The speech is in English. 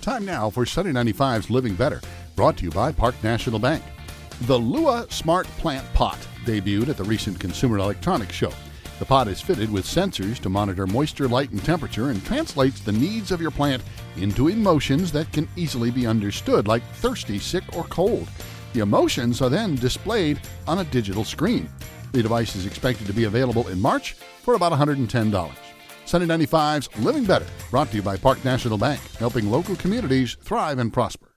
Time now for Sunny 95's Living Better, brought to you by Park National Bank. The Lua Smart Plant Pot debuted at the recent Consumer Electronics Show. The pot is fitted with sensors to monitor moisture, light, and temperature and translates the needs of your plant into emotions that can easily be understood, like thirsty, sick, or cold. The emotions are then displayed on a digital screen. The device is expected to be available in March for about $110. Sunny 95's Living Better, brought to you by Park National Bank, helping local communities thrive and prosper.